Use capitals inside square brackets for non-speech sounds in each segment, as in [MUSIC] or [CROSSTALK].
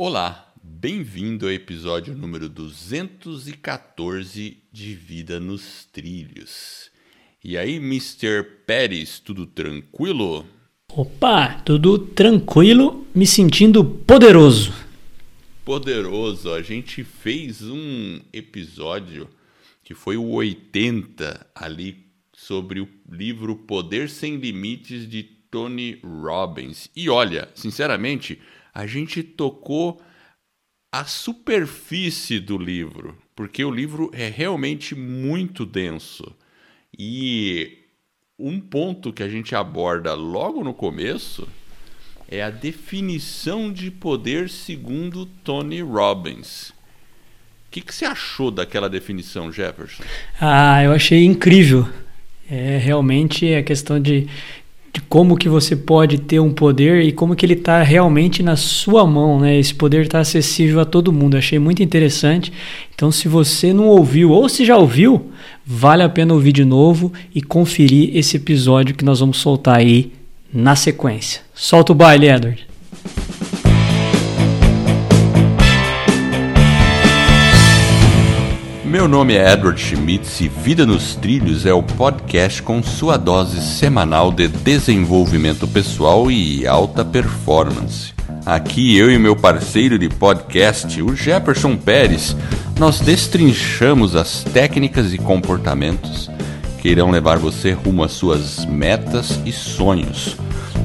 Olá, bem-vindo ao episódio número 214 de Vida nos Trilhos. E aí, Mr. Pérez, tudo tranquilo? Opa, tudo tranquilo, me sentindo poderoso. Poderoso, a gente fez um episódio que foi o 80 ali sobre o livro Poder Sem Limites de Tony Robbins. E olha, sinceramente, a gente tocou a superfície do livro, porque o livro é realmente muito denso. E um ponto que a gente aborda logo no começo é a definição de poder segundo Tony Robbins. O que, que você achou daquela definição, Jefferson? Ah, eu achei incrível. É realmente a questão de de como que você pode ter um poder e como que ele está realmente na sua mão, né? Esse poder está acessível a todo mundo. Achei muito interessante. Então, se você não ouviu ou se já ouviu, vale a pena ouvir de novo e conferir esse episódio que nós vamos soltar aí na sequência. Solta o baile, Edward. Meu nome é Edward Schmitz e Vida nos Trilhos é o podcast com sua dose semanal de desenvolvimento pessoal e alta performance. Aqui eu e meu parceiro de podcast, o Jefferson Pérez, nós destrinchamos as técnicas e comportamentos que irão levar você rumo às suas metas e sonhos.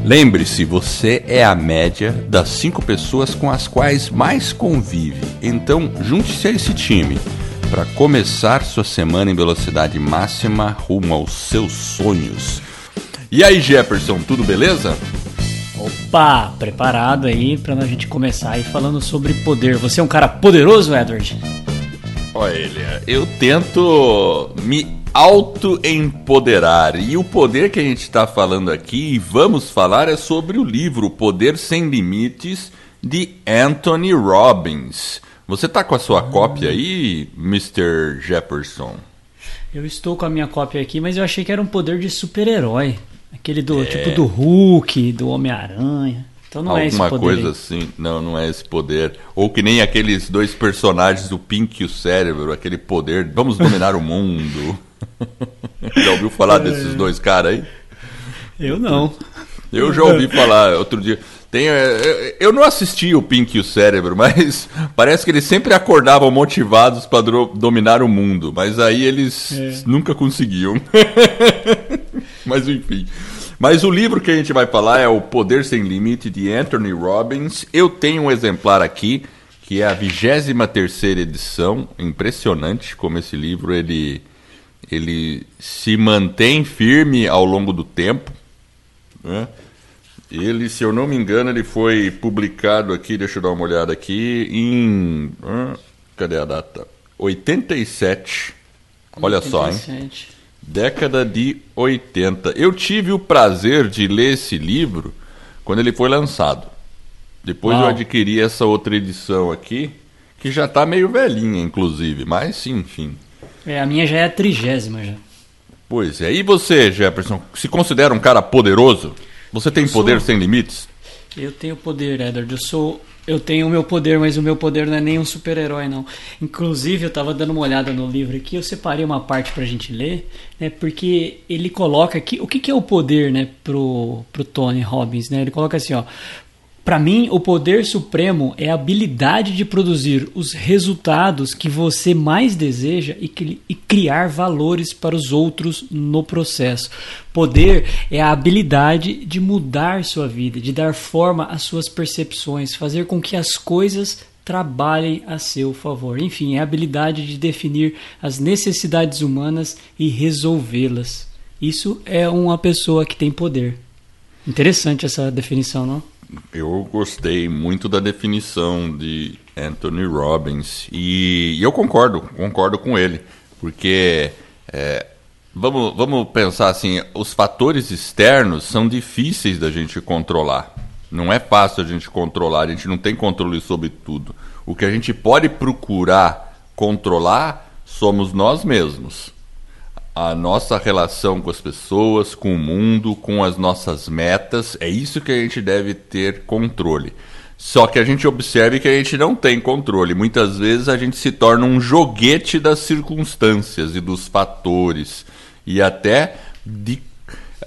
Lembre-se, você é a média das cinco pessoas com as quais mais convive. Então, junte-se a esse time para começar sua semana em velocidade máxima rumo aos seus sonhos. E aí, Jefferson, tudo beleza? Opa, preparado aí para a gente começar aí falando sobre poder. Você é um cara poderoso, Edward? Olha, eu tento me auto-empoderar. E o poder que a gente está falando aqui, e vamos falar, é sobre o livro Poder Sem Limites, de Anthony Robbins. Você tá com a sua cópia aí, Mr. Jefferson? Eu estou com a minha cópia aqui, mas eu achei que era um poder de super-herói. Aquele do é. tipo do Hulk, do Homem-Aranha. Então não Alguma é esse poder. Alguma coisa aí. assim. Não, não é esse poder. Ou que nem aqueles dois personagens, o Pink e o Cérebro, aquele poder. Vamos dominar o [LAUGHS] mundo. [LAUGHS] já ouviu falar é. desses dois caras aí? Eu não. Eu já ouvi [LAUGHS] falar outro dia. Tem, é, é, eu não assisti o Pink e o Cérebro, [LAUGHS] mas parece que eles sempre acordavam motivados para dominar o mundo, mas aí eles é. nunca conseguiam. [LAUGHS] mas enfim. Mas o livro que a gente vai falar é O Poder Sem Limite, de Anthony Robbins. Eu tenho um exemplar aqui, que é a 23 edição. Impressionante como esse livro ele, ele se mantém firme ao longo do tempo. Né? Ele, se eu não me engano, ele foi publicado aqui, deixa eu dar uma olhada aqui, em. cadê a data? 87. Olha 87. só, hein? Década de 80. Eu tive o prazer de ler esse livro quando ele foi lançado. Depois Uau. eu adquiri essa outra edição aqui, que já está meio velhinha, inclusive, mas enfim. É, a minha já é a trigésima já. Pois é. E você, Jefferson, se considera um cara poderoso? Você tem eu poder sou... sem limites? Eu tenho poder, Edward. Eu sou. Eu tenho o meu poder, mas o meu poder não é nem um super-herói, não. Inclusive, eu estava dando uma olhada no livro aqui, eu separei uma parte para a gente ler, né? Porque ele coloca aqui. O que, que é o poder, né, pro, pro Tony Robbins, né? Ele coloca assim, ó. Para mim, o poder supremo é a habilidade de produzir os resultados que você mais deseja e, e, criar valores para os outros no processo. Poder é a habilidade de mudar sua vida, de dar forma às suas percepções, fazer com que as coisas trabalhem a seu favor. Enfim, é a habilidade de definir as necessidades humanas e resolvê-las. Isso é uma pessoa que tem poder. Interessante essa definição, não? Eu gostei muito da definição de Anthony Robbins e, e eu concordo, concordo com ele, porque é, vamos, vamos pensar assim, os fatores externos são difíceis da gente controlar. Não é fácil a gente controlar, a gente não tem controle sobre tudo. O que a gente pode procurar controlar somos nós mesmos a nossa relação com as pessoas, com o mundo, com as nossas metas. É isso que a gente deve ter controle. Só que a gente observe que a gente não tem controle. Muitas vezes a gente se torna um joguete das circunstâncias e dos fatores e até de,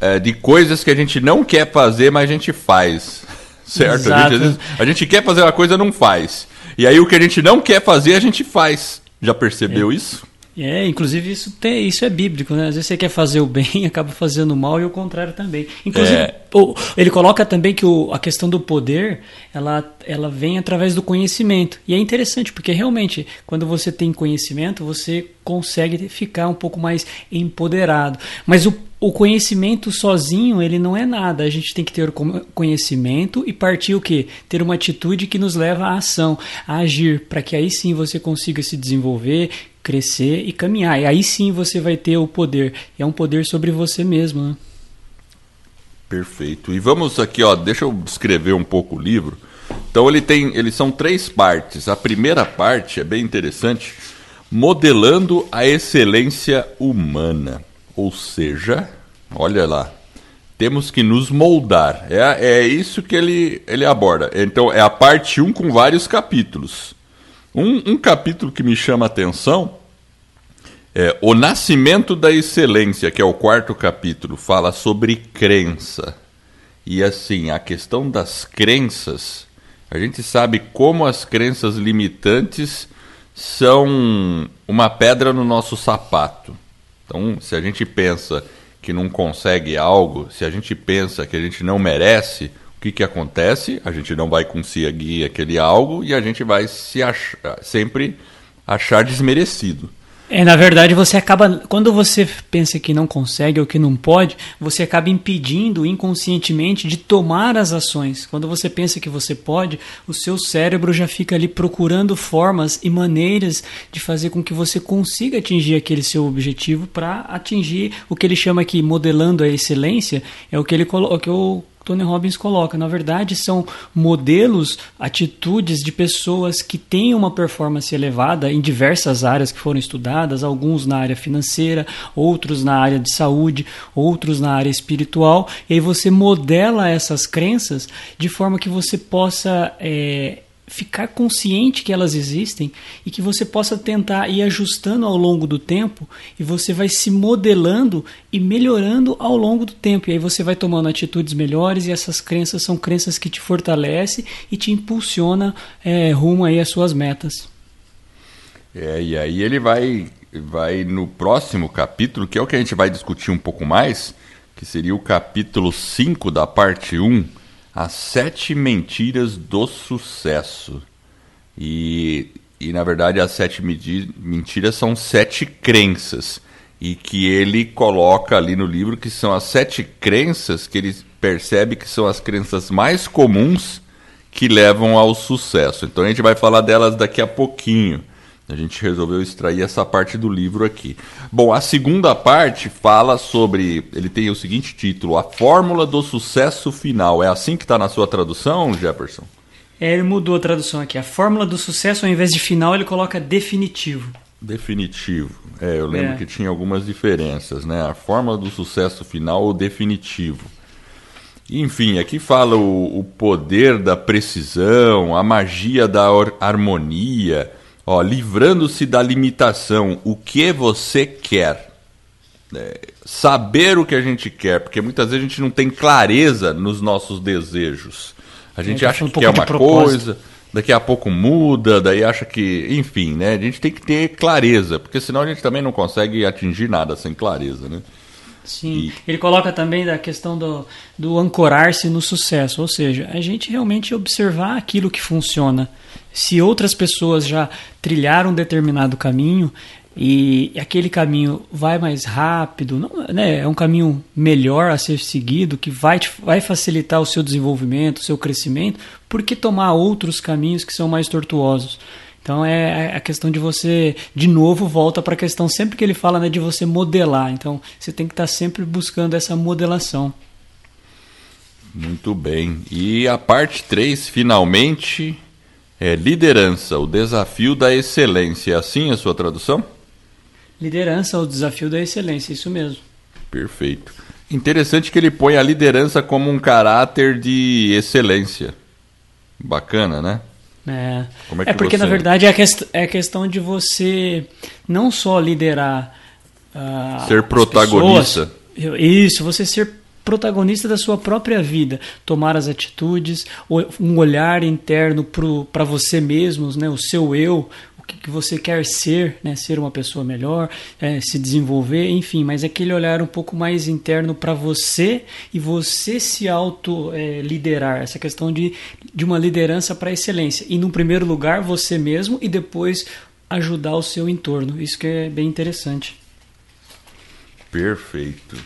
é, de coisas que a gente não quer fazer, mas a gente faz. [LAUGHS] Certo? A gente, vezes, a gente, quer fazer uma coisa, não faz. E aí o que a gente não quer fazer, a gente faz. Já percebeu é. isso? É, inclusive isso, tem, isso é bíblico, né? Às vezes você quer fazer o bem [LAUGHS] acaba fazendo o mal e o contrário também. Inclusive, é. ele coloca também que o, a questão do poder, ela, ela vem através do conhecimento. E é interessante, porque realmente, quando você tem conhecimento, você consegue ficar um pouco mais empoderado. Mas o, o conhecimento sozinho, ele não é nada. A gente tem que ter conhecimento e partir o quê? Ter uma atitude que nos leva à ação, a agir, para que aí sim você consiga se desenvolver, crescer e caminhar. E aí sim você vai ter o poder. E é um poder sobre você mesmo. Né? Perfeito. E vamos aqui, ó, deixa eu descrever um pouco o livro. Então ele tem, eles são três partes. A primeira parte é bem interessante, modelando a excelência humana. Ou seja, olha lá, temos que nos moldar. É, é isso que ele, ele aborda. Então é a parte 1 um com vários capítulos. Um, um capítulo que me chama a atenção é O Nascimento da Excelência, que é o quarto capítulo, fala sobre crença. E assim, a questão das crenças, a gente sabe como as crenças limitantes são uma pedra no nosso sapato. Então, se a gente pensa que não consegue algo, se a gente pensa que a gente não merece, o que, que acontece? A gente não vai conseguir aquele algo e a gente vai se achar, sempre achar desmerecido. É, na verdade, você acaba. Quando você pensa que não consegue ou que não pode, você acaba impedindo inconscientemente de tomar as ações. Quando você pensa que você pode, o seu cérebro já fica ali procurando formas e maneiras de fazer com que você consiga atingir aquele seu objetivo para atingir o que ele chama aqui modelando a excelência. É o que ele o que eu Tony Robbins coloca. Na verdade, são modelos, atitudes de pessoas que têm uma performance elevada em diversas áreas que foram estudadas, alguns na área financeira, outros na área de saúde, outros na área espiritual. E aí você modela essas crenças de forma que você possa é, ficar consciente que elas existem e que você possa tentar ir ajustando ao longo do tempo e você vai se modelando e melhorando ao longo do tempo. E aí você vai tomando atitudes melhores e essas crenças são crenças que te fortalecem e te impulsiona é, rumo aí às suas metas. É, e aí ele vai, vai no próximo capítulo, que é o que a gente vai discutir um pouco mais, que seria o capítulo 5 da parte 1, as Sete Mentiras do Sucesso. E, e na verdade, as sete mentiras são sete crenças. E que ele coloca ali no livro que são as sete crenças que ele percebe que são as crenças mais comuns que levam ao sucesso. Então a gente vai falar delas daqui a pouquinho. A gente resolveu extrair essa parte do livro aqui. Bom, a segunda parte fala sobre. Ele tem o seguinte título: A Fórmula do Sucesso Final. É assim que está na sua tradução, Jefferson? É, ele mudou a tradução aqui. A fórmula do sucesso, ao invés de final, ele coloca definitivo. Definitivo. É, eu lembro é. que tinha algumas diferenças, né? A fórmula do sucesso final ou definitivo. Enfim, aqui fala o, o poder da precisão, a magia da harmonia Ó, livrando-se da limitação, o que você quer. É, saber o que a gente quer, porque muitas vezes a gente não tem clareza nos nossos desejos. A gente acha um que é uma coisa, daqui a pouco muda, daí acha que. Enfim, né? A gente tem que ter clareza, porque senão a gente também não consegue atingir nada sem clareza, né? Sim, ele coloca também da questão do, do ancorar-se no sucesso, ou seja, a gente realmente observar aquilo que funciona. Se outras pessoas já trilharam um determinado caminho e aquele caminho vai mais rápido, não, né, é um caminho melhor a ser seguido, que vai, vai facilitar o seu desenvolvimento, o seu crescimento, por que tomar outros caminhos que são mais tortuosos? Então é, é a questão de você, de novo, volta para a questão sempre que ele fala né, de você modelar. Então você tem que estar tá sempre buscando essa modelação. Muito bem. E a parte 3, finalmente, é liderança, o desafio da excelência. É assim a sua tradução? Liderança, o desafio da excelência, isso mesmo. Perfeito. Interessante que ele põe a liderança como um caráter de excelência. Bacana, né? É, é, é porque, você... na verdade, é quest é a questão de você não só liderar. Uh, ser protagonista. Pessoas, isso, você ser protagonista da sua própria vida, tomar as atitudes, um olhar interno para você mesmo, né, o seu eu, o que, que você quer ser, né, ser uma pessoa melhor, é, se desenvolver, enfim, mas aquele olhar um pouco mais interno para você e você se auto é, essa questão de, de uma liderança para excelência. E no primeiro lugar você mesmo e depois ajudar o seu entorno. Isso que é bem interessante. Perfeito.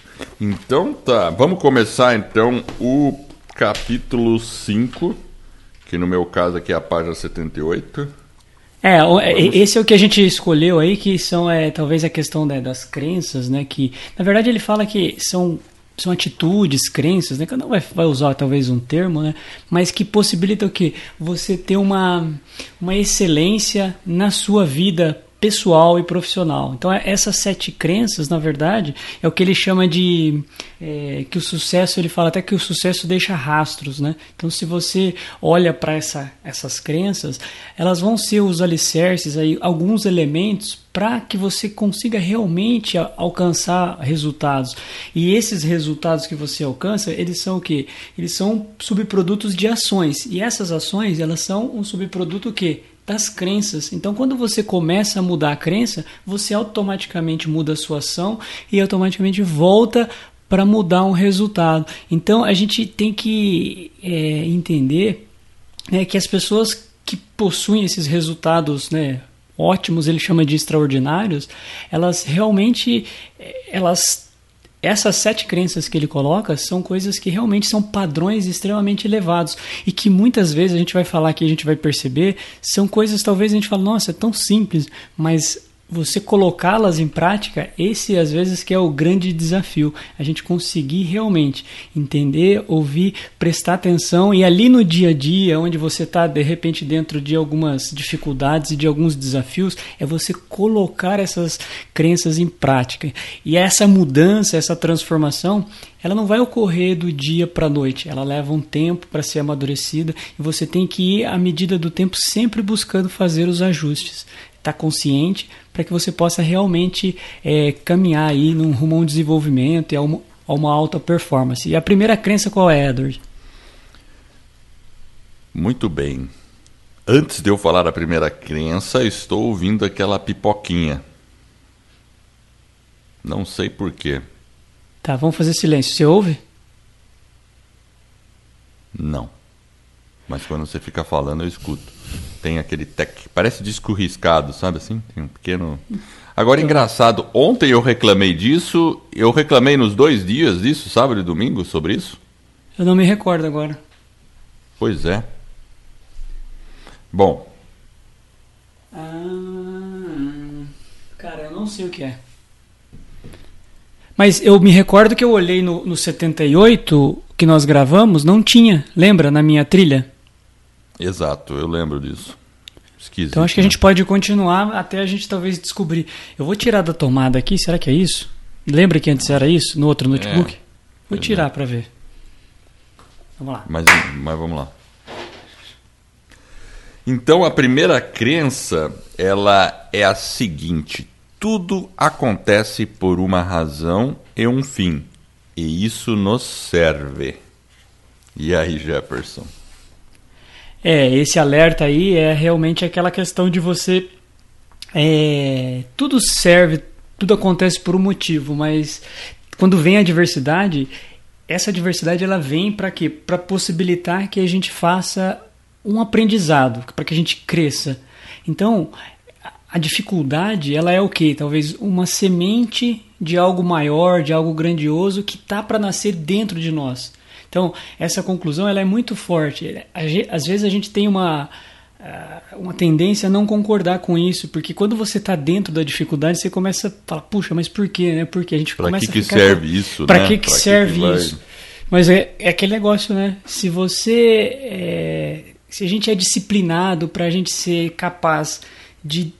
Então tá, vamos começar então o capítulo 5, que no meu caso aqui é a página 78. É, é, vamos. esse é o que a gente escolheu aí, que são é, talvez a questão né, das crenças, né? Que na verdade ele fala que são são atitudes, crenças, né? Cada um vai, vai usar talvez um termo, né? Mas que possibilita o que? Você ter uma, uma excelência na sua vida pessoal e profissional. Então, é, essas sete crenças, na verdade, é o que ele chama de é, que o sucesso, ele fala até que o sucesso deixa rastros, né? Então, se você olha para essa, essas crenças, elas vão ser os alicerces, aí, alguns elementos para que você consiga realmente alcançar resultados. E esses resultados que você alcança, eles são o que? Eles são subprodutos de ações. E essas ações, elas são um subproduto que das crenças. Então, quando você começa a mudar a crença, você automaticamente muda a sua ação e automaticamente volta para mudar um resultado. Então, a gente tem que é, entender né, que as pessoas que possuem esses resultados, né, ótimos, ele chama de extraordinários, elas realmente elas essas sete crenças que ele coloca são coisas que realmente são padrões extremamente elevados e que muitas vezes a gente vai falar que a gente vai perceber são coisas talvez a gente fale nossa é tão simples mas você colocá-las em prática, esse às vezes que é o grande desafio, a gente conseguir realmente entender, ouvir, prestar atenção e ali no dia a dia, onde você está de repente dentro de algumas dificuldades e de alguns desafios, é você colocar essas crenças em prática. E essa mudança, essa transformação, ela não vai ocorrer do dia para a noite, ela leva um tempo para ser amadurecida e você tem que ir à medida do tempo sempre buscando fazer os ajustes estar tá consciente para que você possa realmente é, caminhar aí num rumo a um desenvolvimento e a uma, a uma alta performance. E a primeira crença qual é, Edward? Muito bem. Antes de eu falar a primeira crença, estou ouvindo aquela pipoquinha. Não sei porquê. Tá, vamos fazer silêncio. Você ouve? Não. Mas quando você fica falando, eu escuto. Tem aquele tec. Parece disco riscado, sabe assim? Tem um pequeno. Agora, engraçado, ontem eu reclamei disso. Eu reclamei nos dois dias disso, sábado e domingo, sobre isso? Eu não me recordo agora. Pois é. Bom. Ah, cara, eu não sei o que é. Mas eu me recordo que eu olhei no, no 78 que nós gravamos, não tinha, lembra, na minha trilha? Exato, eu lembro disso. Esquisito, então acho que a gente né? pode continuar até a gente talvez descobrir. Eu vou tirar da tomada aqui, será que é isso? Lembra que antes era isso no outro notebook? É, vou tirar é. para ver. Vamos lá. Mas, mas vamos lá. Então a primeira crença, ela é a seguinte: tudo acontece por uma razão e um fim, e isso nos serve. E aí, Jefferson? É, esse alerta aí é realmente aquela questão de você. É, tudo serve, tudo acontece por um motivo, mas quando vem a diversidade, essa diversidade ela vem para quê? Para possibilitar que a gente faça um aprendizado, para que a gente cresça. Então, a dificuldade, ela é o quê? Talvez uma semente de algo maior, de algo grandioso que tá para nascer dentro de nós. Então, essa conclusão ela é muito forte. Às vezes a gente tem uma, ah, uma tendência a não concordar com isso, porque quando você está dentro da dificuldade, você começa a falar, puxa, mas por quê? Né? Porque a gente pra começa que que serve isso? Para né? que, que serve que isso? Mas é, é, aquele negócio, né? Se você. É, se a gente é disciplinado para a gente ser capaz de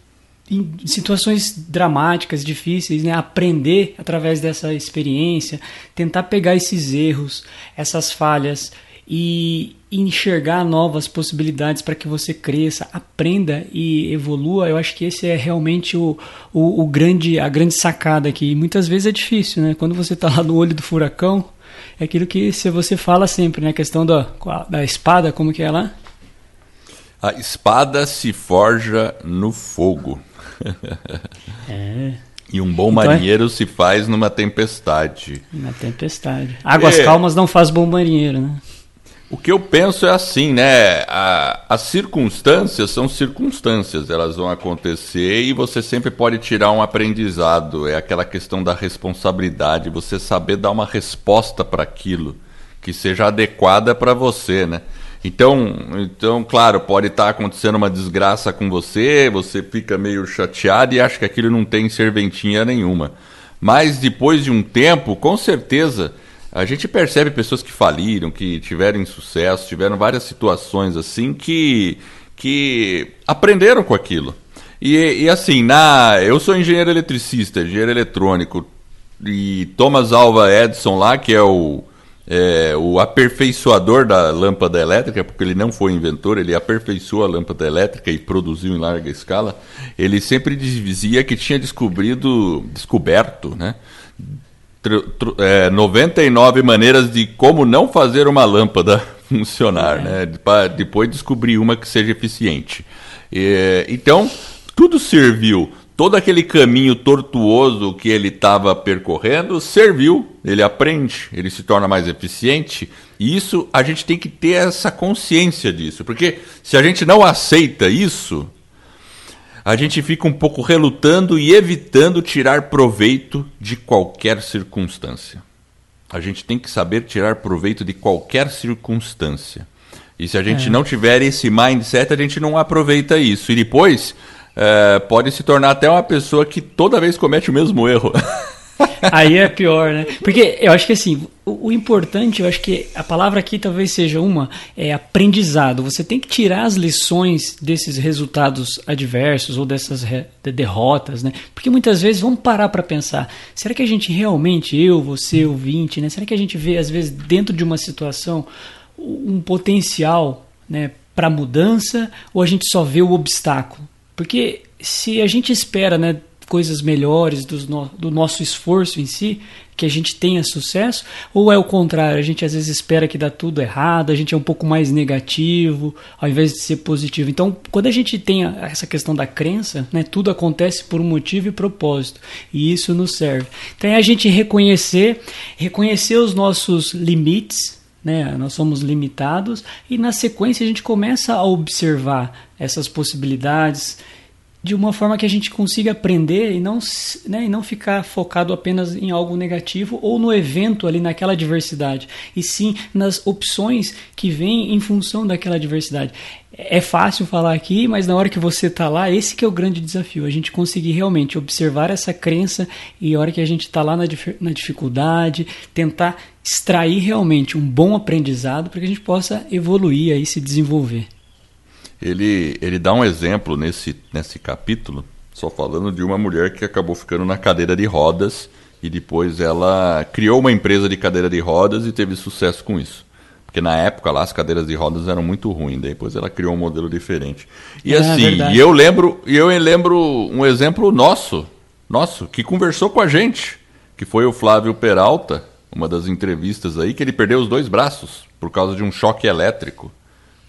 em situações dramáticas, difíceis, né? aprender através dessa experiência, tentar pegar esses erros, essas falhas e enxergar novas possibilidades para que você cresça, aprenda e evolua, eu acho que esse é realmente o, o, o grande, a grande sacada aqui. E muitas vezes é difícil, né? Quando você está lá no olho do furacão, é aquilo que se você fala sempre, né? A questão da, da espada, como que é lá? A espada se forja no fogo. [LAUGHS] é. E um bom então é marinheiro é... se faz numa tempestade. Na tempestade. Águas é... calmas não faz bom marinheiro, né? O que eu penso é assim, né? A, as circunstâncias são circunstâncias, elas vão acontecer e você sempre pode tirar um aprendizado. É aquela questão da responsabilidade, você saber dar uma resposta para aquilo que seja adequada para você, né? Então, então, claro, pode estar tá acontecendo uma desgraça com você, você fica meio chateado e acha que aquilo não tem serventinha nenhuma. Mas depois de um tempo, com certeza a gente percebe pessoas que faliram, que tiveram insucesso, tiveram várias situações assim que, que aprenderam com aquilo. E, e assim, na, eu sou engenheiro eletricista, engenheiro eletrônico, e Thomas Alva Edison lá, que é o, é, o aperfeiçoador da lâmpada elétrica, porque ele não foi inventor, ele aperfeiçoou a lâmpada elétrica e produziu em larga escala, ele sempre dizia que tinha descobrido, descoberto, né? é, 99 maneiras de como não fazer uma lâmpada [LAUGHS] funcionar, é. né? Para depois descobrir uma que seja eficiente. É, então, tudo serviu. Todo aquele caminho tortuoso que ele estava percorrendo serviu. Ele aprende, ele se torna mais eficiente. E isso a gente tem que ter essa consciência disso, porque se a gente não aceita isso, a gente fica um pouco relutando e evitando tirar proveito de qualquer circunstância. A gente tem que saber tirar proveito de qualquer circunstância. E se a gente é. não tiver esse mindset, a gente não aproveita isso. E depois é, pode se tornar até uma pessoa que toda vez comete o mesmo erro. [LAUGHS] Aí é pior, né? Porque eu acho que assim, o, o, importante, eu acho que a palavra aqui talvez seja uma, é aprendizado. Você tem que tirar as lições desses resultados adversos ou dessas de derrotas, né? Porque muitas vezes vamos parar para pensar, será que a gente realmente, eu, você, o vinte, né? Será que a gente vê às vezes dentro de uma situação um potencial, né, para mudança ou a gente só vê o obstáculo? Porque se a gente espera, né, coisas melhores do, no, do nosso esforço em si, que a gente tenha sucesso, ou é o contrário, a gente às vezes espera que dá tudo errado, a gente é um pouco mais negativo, ao invés de ser positivo. Então, quando a gente tem essa questão da crença, né, tudo acontece por um motivo e propósito, e isso nos serve. Então, é a gente reconhecer, reconhecer os nossos limites, né? Nós somos limitados e na sequência a gente começa a observar essas possibilidades de uma forma que a gente consiga aprender e não, né, e não ficar focado apenas em algo negativo ou no evento ali naquela diversidade, e sim nas opções que vêm em função daquela diversidade. É fácil falar aqui, mas na hora que você está lá, esse que é o grande desafio, a gente conseguir realmente observar essa crença e a hora que a gente está lá na, na dificuldade, tentar extrair realmente um bom aprendizado para que a gente possa evoluir e se desenvolver ele, ele dá um exemplo nesse, nesse capítulo, só falando de uma mulher que acabou ficando na cadeira de rodas e depois ela criou uma empresa de cadeira de rodas e teve sucesso com isso. Porque na época lá as cadeiras de rodas eram muito ruins, depois ela criou um modelo diferente. E é, assim, e eu lembro, eu lembro um exemplo nosso, nosso, que conversou com a gente, que foi o Flávio Peralta, uma das entrevistas aí, que ele perdeu os dois braços por causa de um choque elétrico.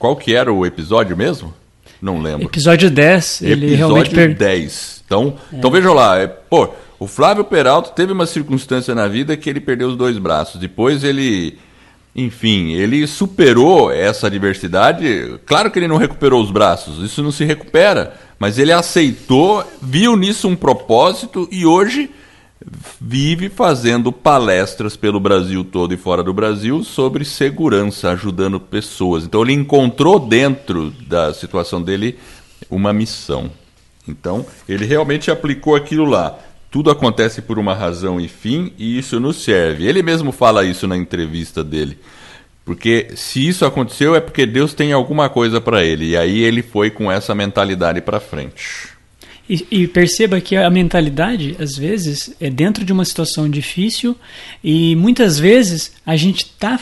Qual que era o episódio mesmo? Não lembro. Episódio 10. Ele episódio realmente per... 10. Então, é. então vejam lá. É, pô, o Flávio Peralta teve uma circunstância na vida que ele perdeu os dois braços. Depois ele. Enfim, ele superou essa adversidade. Claro que ele não recuperou os braços, isso não se recupera. Mas ele aceitou, viu nisso um propósito e hoje vive fazendo palestras pelo Brasil todo e fora do Brasil sobre segurança, ajudando pessoas. Então ele encontrou dentro da situação dele uma missão. Então ele realmente aplicou aquilo lá. Tudo acontece por uma razão e fim e isso nos serve. Ele mesmo fala isso na entrevista dele. Porque se isso aconteceu é porque Deus tem alguma coisa para ele. E aí ele foi com essa mentalidade para frente. E, e, perceba que a mentalidade, às vezes, é dentro de uma situação difícil e muitas vezes a gente está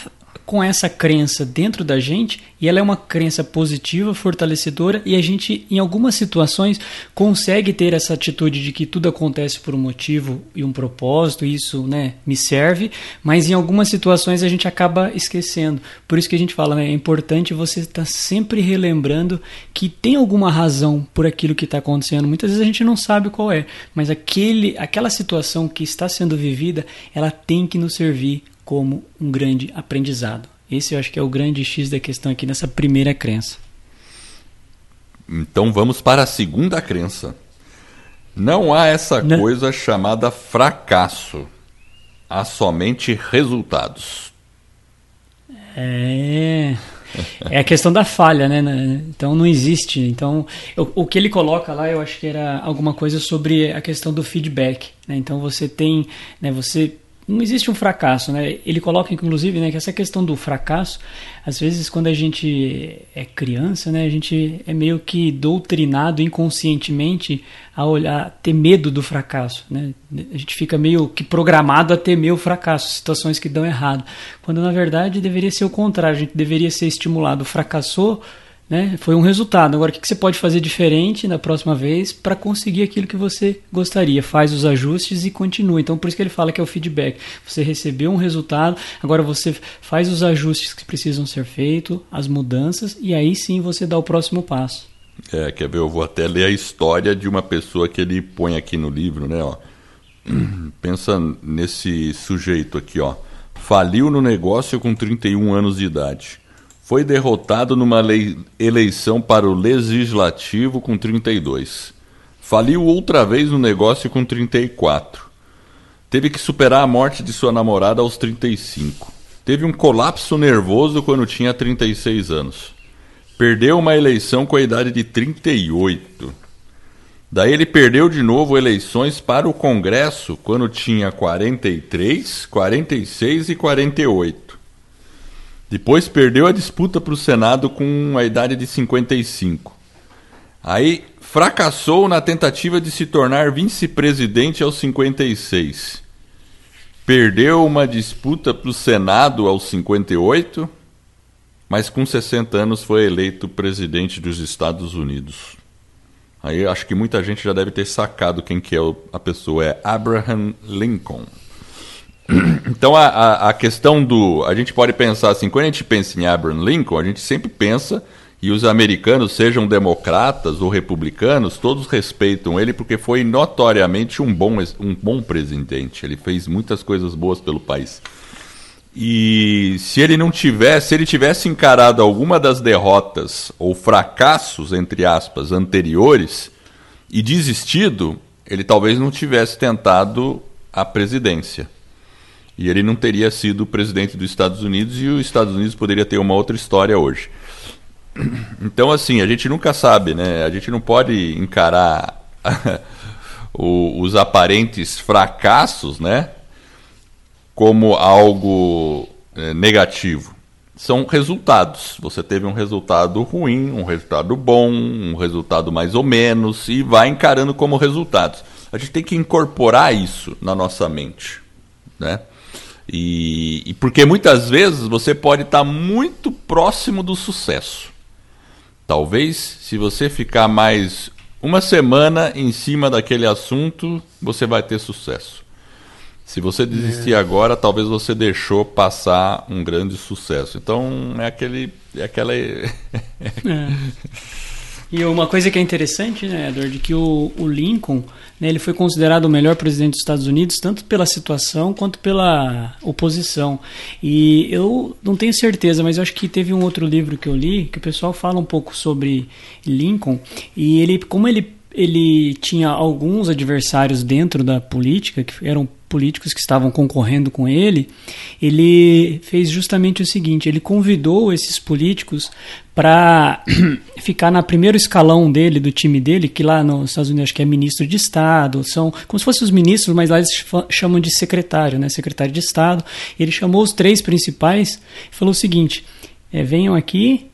com essa crença dentro da gente e ela é uma crença positiva, fortalecedora e a gente em algumas situações consegue ter essa atitude de que tudo acontece por um motivo e um propósito, e isso, né, me serve, mas em algumas situações a gente acaba esquecendo. Por isso que a gente fala, né, é importante você estar sempre relembrando que tem alguma razão por aquilo que está acontecendo. Muitas vezes a gente não sabe qual é, mas aquele, aquela situação que está sendo vivida, ela tem que nos servir como um grande aprendizado. Esse eu acho que é o grande X da questão aqui nessa primeira crença. Então vamos para a segunda crença. Não há essa Não. coisa chamada fracasso. Há somente resultados. É. É a questão da falha, né? Então não existe. Então o, o que ele coloca lá, eu acho que era alguma coisa sobre a questão do feedback. Né? Então você tem, né? Você não existe um fracasso, né? Ele coloca inclusive, né, que essa questão do fracasso, às vezes quando a gente é criança, né, a gente é meio que doutrinado inconscientemente a olhar, a ter medo do fracasso, né? A gente fica meio que programado a temer o fracasso, situações que dão errado, quando na verdade deveria ser o contrário, a gente deveria ser estimulado, fracassou, né? Foi um resultado. Agora, o que você pode fazer diferente na próxima vez para conseguir aquilo que você gostaria? Faz os ajustes e continua. Então, por isso que ele fala que é o feedback. Você recebeu um resultado, agora você faz os ajustes que precisam ser feitos, as mudanças, e aí sim você dá o próximo passo. É, quer ver? Eu vou até ler a história de uma pessoa que ele põe aqui no livro, né? Ó. [CLEARS THROAT] Pensa nesse sujeito aqui, ó. Faliu no negócio com 31 anos de idade foi derrotado numa eleição para o legislativo com 32. Faliu outra vez no negócio com 34. Teve que superar a morte de sua namorada aos 35. Teve um colapso nervoso quando tinha 36 anos. Perdeu uma eleição com a idade de 38. Daí ele perdeu de novo eleições para o Congresso quando tinha 43, 46 e 48. Depois perdeu a disputa para o Senado com a idade de 55. Aí fracassou na tentativa de se tornar vice-presidente aos 56. Perdeu uma disputa para o Senado aos 58, mas com 60 anos foi eleito presidente dos Estados Unidos. Aí acho que muita gente já deve ter sacado quem que é a pessoa. É Abraham Lincoln. Então a, a, a, questão do. A gente pode pensar assim, quando a gente pensa em Abraham Lincoln, a gente sempre pensa, e os americanos, sejam democratas ou republicanos, todos respeitam ele porque foi notoriamente um bom, um bom presidente. Ele fez muitas coisas boas pelo país. E se ele não tivesse, se ele tivesse encarado alguma das derrotas ou fracassos, entre aspas, anteriores e desistido, ele talvez não tivesse tentado a presidência. E ele não teria sido presidente dos Estados Unidos e os Estados Unidos poderia ter uma outra história hoje. Então, assim, a gente nunca sabe, né? A gente não pode encarar [LAUGHS] os aparentes fracassos, né? Como algo é, negativo. São resultados. Você teve um resultado ruim, um resultado bom, um resultado mais ou menos, e vai encarando como resultados. A gente tem que incorporar isso na nossa mente, né? E, e porque muitas vezes você pode estar muito próximo do sucesso. Talvez, se você ficar mais uma semana em cima daquele assunto, você vai ter sucesso. Se você desistir é. agora, talvez você deixou passar um grande sucesso. Então é aquele, é aquela. [LAUGHS] é. E uma coisa que é interessante, né, Edward, que o, o Lincoln, né, ele foi considerado o melhor presidente dos Estados Unidos, tanto pela situação quanto pela oposição. E eu não tenho certeza, mas eu acho que teve um outro livro que eu li, que o pessoal fala um pouco sobre Lincoln, e ele, como ele ele tinha alguns adversários dentro da política, que eram políticos que estavam concorrendo com ele, ele fez justamente o seguinte: ele convidou esses políticos para [CLEARS THROAT] ficar na primeiro escalão dele, do time dele, que lá nos Estados Unidos acho que é ministro de Estado, são como se fossem os ministros, mas lá eles chamam de secretário, né? Secretário de Estado. Ele chamou os três principais e falou o seguinte: é, venham aqui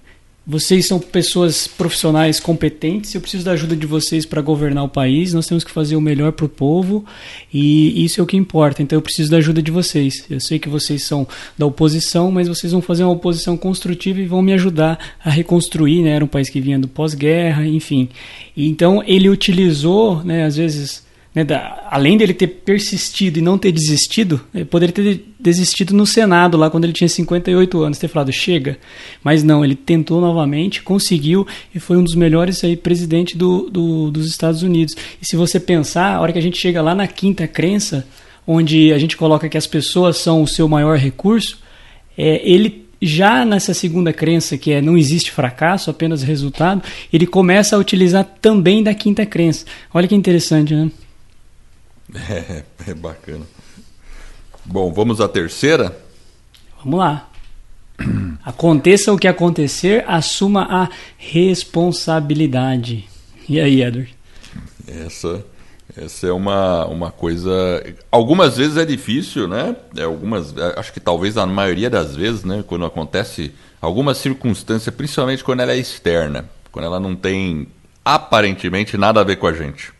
vocês são pessoas profissionais competentes, eu preciso da ajuda de vocês para governar o país, nós temos que fazer o melhor para o povo e isso é o que importa. Então eu preciso da ajuda de vocês. Eu sei que vocês são da oposição, mas vocês vão fazer uma oposição construtiva e vão me ajudar a reconstruir. Né? Era um país que vinha do pós-guerra, enfim. Então ele utilizou, né, às vezes né, da, além dele ter persistido e não ter desistido, ele poderia ter desistido no Senado, lá quando ele tinha 58 anos, ter falado chega. Mas não, ele tentou novamente, conseguiu e foi um dos melhores aí, presidente do, do, dos Estados Unidos. E se você pensar, a hora que a gente chega lá na quinta crença, onde a gente coloca que as pessoas são o seu maior recurso, é, ele já nessa segunda crença, que é não existe fracasso, apenas resultado, ele começa a utilizar também da quinta crença. Olha que interessante, né? É, [LAUGHS] é bacana. Bom, vamos à terceira? Vamos lá. Aconteça o que acontecer, assuma a responsabilidade. E aí, Edward? Essa, essa é uma, uma coisa. Algumas vezes é difícil, né? É, algumas, é, acho que talvez a maioria das vezes, né? Quando acontece alguma circunstância, principalmente quando ela é externa, quando ela não tem aparentemente nada a ver com a gente.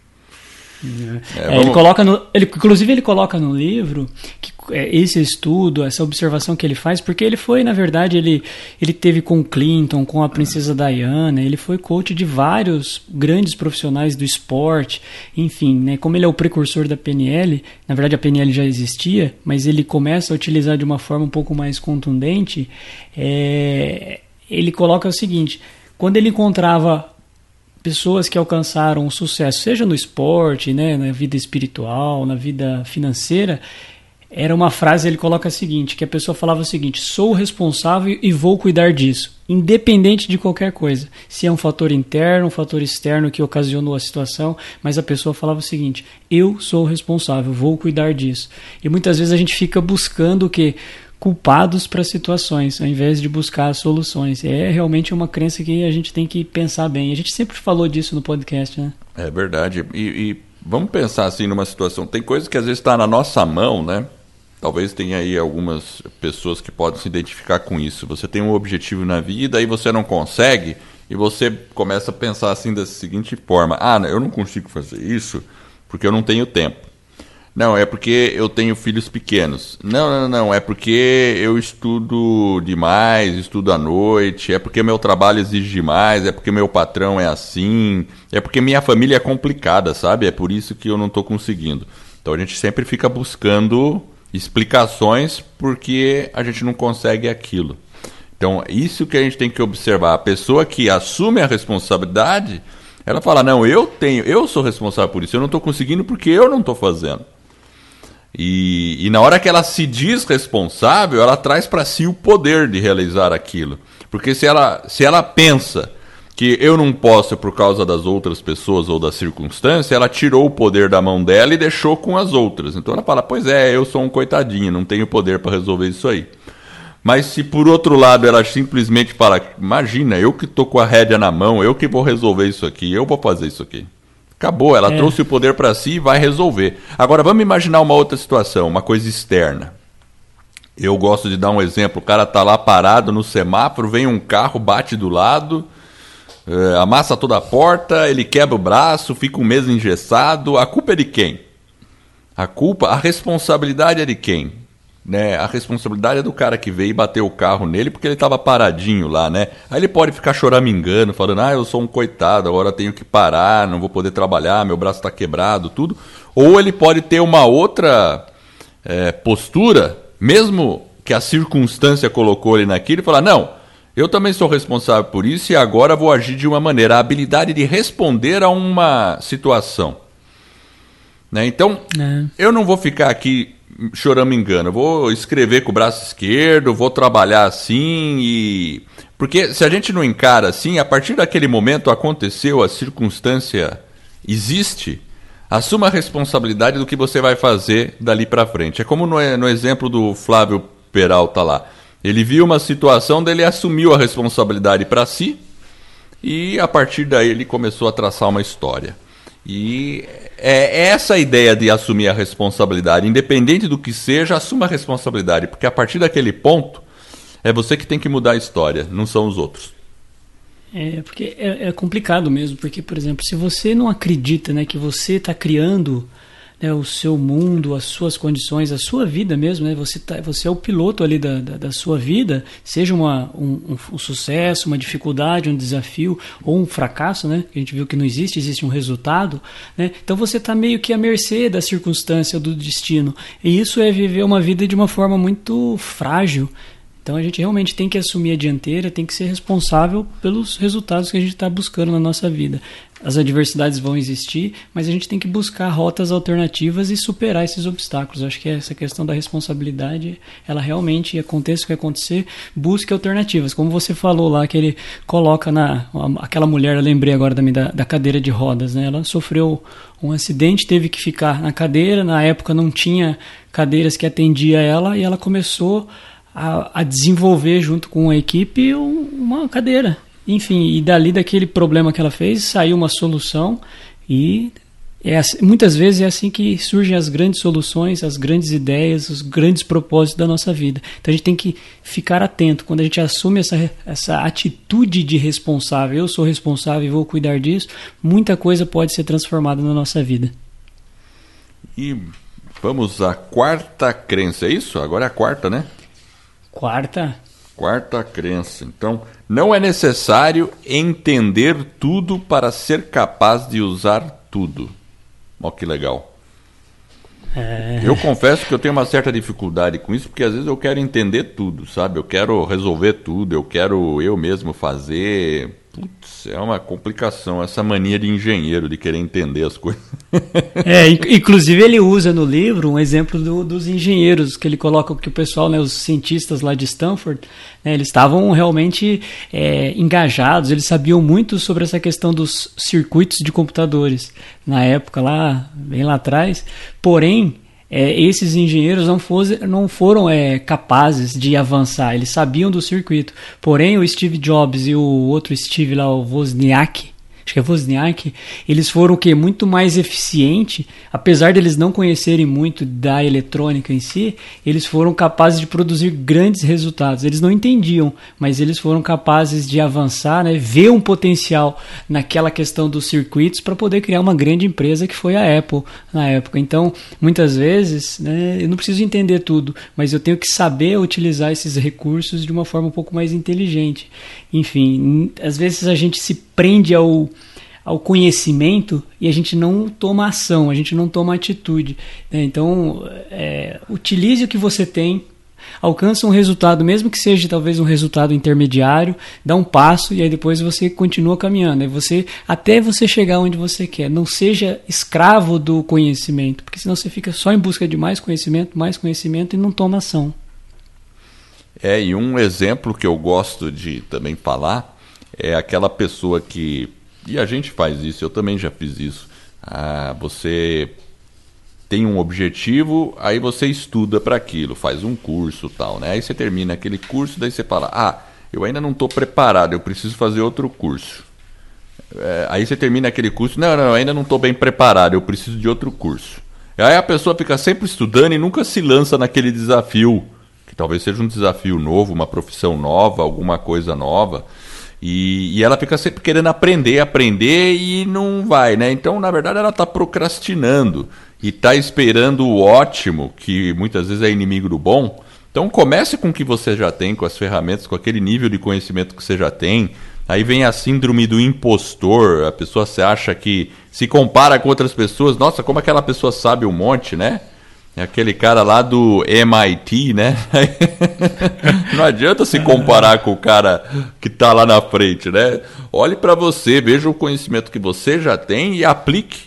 É, é, vamos... Ele coloca no, ele, inclusive ele coloca no livro que é, esse estudo, essa observação que ele faz, porque ele foi, na verdade, ele, ele teve com Clinton, com a princesa Diana, ele foi coach de vários grandes profissionais do esporte, enfim, né, como ele é o precursor da PNL, na verdade a PNL já existia, mas ele começa a utilizar de uma forma um pouco mais contundente, é, ele coloca o seguinte, quando ele encontrava pessoas que alcançaram sucesso, seja no esporte, né, na vida espiritual, na vida financeira, era uma frase, ele coloca a seguinte, que a pessoa falava o seguinte, sou responsável e vou cuidar disso, independente de qualquer coisa. Se é um fator interno, um fator externo que ocasionou a situação, mas a pessoa falava o seguinte, eu sou responsável, vou cuidar disso. E muitas vezes a gente fica buscando o que culpados para situações, ao invés de buscar soluções. É realmente uma crença que a gente tem que pensar bem. A gente sempre falou disso no podcast, né? É verdade. E, e vamos pensar assim numa situação. Tem coisas que às vezes está na nossa mão, né? Talvez tenha aí algumas pessoas que podem se identificar com isso. Você tem um objetivo na vida e você não consegue, e você começa a pensar assim da seguinte forma: ah, eu não consigo fazer isso porque eu não tenho tempo. Não, é porque eu tenho filhos pequenos. Não, não, não, é porque eu estudo demais, estudo à noite, é porque meu trabalho exige demais, é porque meu patrão é assim, é porque minha família é complicada, sabe? É por isso que eu não estou conseguindo. Então a gente sempre fica buscando explicações porque a gente não consegue aquilo. Então, isso que a gente tem que observar. A pessoa que assume a responsabilidade, ela fala: Não, eu tenho, eu sou responsável por isso, eu não estou conseguindo porque eu não estou fazendo. E, e na hora que ela se diz responsável, ela traz para si o poder de realizar aquilo. Porque se ela, se ela pensa que eu não posso por causa das outras pessoas ou da circunstância, ela tirou o poder da mão dela e deixou com as outras. Então ela fala: Pois é, eu sou um coitadinho, não tenho poder para resolver isso aí. Mas se por outro lado ela simplesmente fala: Imagina, eu que estou com a rédea na mão, eu que vou resolver isso aqui, eu vou fazer isso aqui. Acabou, ela é. trouxe o poder para si e vai resolver. Agora vamos imaginar uma outra situação, uma coisa externa. Eu gosto de dar um exemplo: o cara tá lá parado no semáforo, vem um carro, bate do lado, é, amassa toda a porta, ele quebra o braço, fica um mês engessado. A culpa é de quem? A culpa, a responsabilidade é de quem? Né? A responsabilidade é do cara que veio e bateu o carro nele porque ele estava paradinho lá, né? Aí ele pode ficar choramingando, falando: "Ah, eu sou um coitado, agora tenho que parar, não vou poder trabalhar, meu braço está quebrado, tudo". Ou ele pode ter uma outra é, postura, mesmo que a circunstância colocou ele naquilo, e falar: "Não, eu também sou responsável por isso e agora vou agir de uma maneira, a habilidade de responder a uma situação". Né? Então, é. eu não vou ficar aqui choramingando. Vou escrever com o braço esquerdo, vou trabalhar assim e. Porque se a gente não encara assim, a partir daquele momento aconteceu, a circunstância existe, assuma a responsabilidade do que você vai fazer dali para frente. É como no, no exemplo do Flávio Peralta lá. Ele viu uma situação dele assumiu a responsabilidade para si e a partir daí ele começou a traçar uma história. E é essa a ideia de assumir a responsabilidade, independente do que seja, assuma a responsabilidade, porque a partir daquele ponto é você que tem que mudar a história, não são os outros. É, porque é, é, complicado mesmo, porque, por exemplo, se você não acredita né, que você está criando né, o seu mundo, as suas condições, a sua vida mesmo, né, você, tá, você é o piloto ali da, da, da sua vida, seja uma, um, um, sucesso, uma dificuldade, um desafio ou um fracasso, né, a gente viu que não existe, existe um resultado, né, então você está meio que à mercê da circunstância, do destino, e isso é viver uma vida de uma forma muito frágil, então a gente realmente tem que assumir a dianteira, tem que ser responsável pelos resultados que a gente está buscando na nossa vida. As adversidades vão existir, mas a gente tem que buscar rotas alternativas e superar esses obstáculos. acho que essa questão da responsabilidade, ela realmente aconteça o que acontecer, busque alternativas. Como você falou lá, que ele coloca na. Aquela mulher, eu lembrei agora também da, da cadeira de rodas, né? Ela sofreu um acidente, teve que ficar na cadeira. Na época não tinha cadeiras que atendia ela e ela começou a, a desenvolver junto com a equipe um, uma cadeira. Enfim, e dali daquele problema que ela fez saiu uma solução e é assim, muitas vezes é assim que surgem as grandes soluções, as grandes ideias, os grandes propósitos da nossa vida. Então a gente tem que ficar atento. Quando a gente assume essa, essa atitude de responsável, eu sou responsável e vou cuidar disso, muita coisa pode ser transformada na nossa vida. E vamos à quarta crença, é isso? Agora é a quarta, né? Quarta. Quarta crença. Então, não é necessário entender tudo para ser capaz de usar tudo. Ó, que legal. É... Eu confesso que eu tenho uma certa dificuldade com isso, porque às vezes eu quero entender tudo, sabe? Eu quero resolver tudo, eu quero eu mesmo fazer. Putz, é uma complicação essa mania de engenheiro, de querer entender as coisas. [LAUGHS] É, inclusive ele usa no livro um exemplo do, dos engenheiros, que ele coloca que o pessoal, né, os cientistas lá de Stanford, né, eles estavam realmente é, engajados, eles sabiam muito sobre essa questão dos circuitos de computadores na época lá, bem lá atrás, porém é, esses engenheiros não, fosse, não foram é, capazes de avançar, eles sabiam do circuito. Porém, o Steve Jobs e o outro Steve lá, o Wozniak, acho que é Wozniak, eles foram o que muito mais eficiente, apesar de eles não conhecerem muito da eletrônica em si, eles foram capazes de produzir grandes resultados. Eles não entendiam, mas eles foram capazes de avançar, né, ver um potencial naquela questão dos circuitos para poder criar uma grande empresa que foi a Apple na época. Então, muitas vezes, né, eu não preciso entender tudo, mas eu tenho que saber utilizar esses recursos de uma forma um pouco mais inteligente. Enfim, às vezes a gente se prende ao, ao conhecimento e a gente não toma ação, a gente não toma atitude. Né? Então, é, utilize o que você tem, alcança um resultado, mesmo que seja talvez um resultado intermediário, dá um passo e aí depois você continua caminhando. Aí você até você chegar onde você quer. Não seja escravo do conhecimento, porque senão você fica só em busca de mais conhecimento, mais conhecimento e não toma ação. É, e um exemplo que eu gosto de também falar é aquela pessoa que. E a gente faz isso, eu também já fiz isso. Ah, você tem um objetivo, aí você estuda para aquilo, faz um curso tal, né? Aí você termina aquele curso, daí você fala: Ah, eu ainda não estou preparado, eu preciso fazer outro curso. É, aí você termina aquele curso: Não, não, ainda não estou bem preparado, eu preciso de outro curso. Aí a pessoa fica sempre estudando e nunca se lança naquele desafio, que talvez seja um desafio novo, uma profissão nova, alguma coisa nova. E, e, ela fica sempre querendo aprender, aprender e não vai, né? Então, na verdade, ela está procrastinando e está esperando o ótimo, que muitas vezes é inimigo do bom. Então, comece com o que você já tem, com as ferramentas, com aquele nível de conhecimento que você já tem. Aí vem a síndrome do impostor, a pessoa se acha que se compara com outras pessoas, nossa, como aquela pessoa sabe um monte, né? É aquele cara lá do MIT, né? [LAUGHS] Não adianta se comparar com o cara que está lá na frente, né? Olhe para você, veja o conhecimento que você já tem e aplique.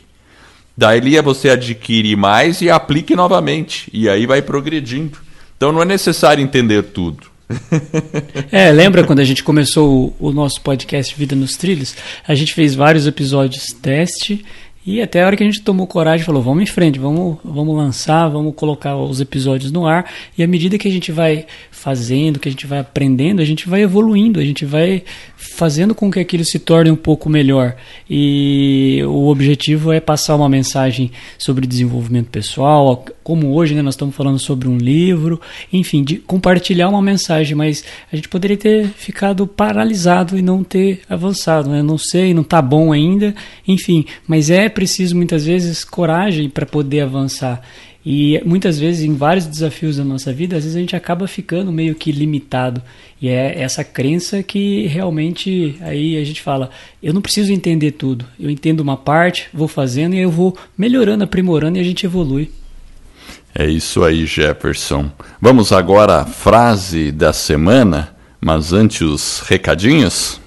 Daí é você adquire mais e aplique novamente. E aí vai progredindo. Então não é necessário entender tudo. [LAUGHS] é, lembra quando a gente começou o, o nosso podcast Vida nos Trilhos? A gente fez vários episódios teste E até a hora que a gente tomou coragem, falou: vamos em frente, vamos, vamos lançar, vamos colocar os episódios no ar. E à medida que a gente vai fazendo, que a gente vai aprendendo, a gente vai evoluindo, a gente vai fazendo com que aquilo se torne um pouco melhor. E o objetivo é passar uma mensagem sobre desenvolvimento pessoal, como hoje né, nós estamos falando sobre um livro, enfim, de compartilhar uma mensagem, mas a gente poderia ter ficado paralisado e não ter avançado. Né? Não sei, não está bom ainda, enfim, mas é preciso muitas vezes coragem para poder avançar. E muitas vezes, em vários desafios da nossa vida, às vezes a gente acaba ficando meio que limitado. E é essa crença que realmente aí a gente fala: eu não preciso entender tudo. Eu entendo uma parte, vou fazendo e eu vou melhorando, aprimorando e a gente evolui. É isso aí, Jefferson. Vamos agora à frase da semana, mas antes os recadinhos?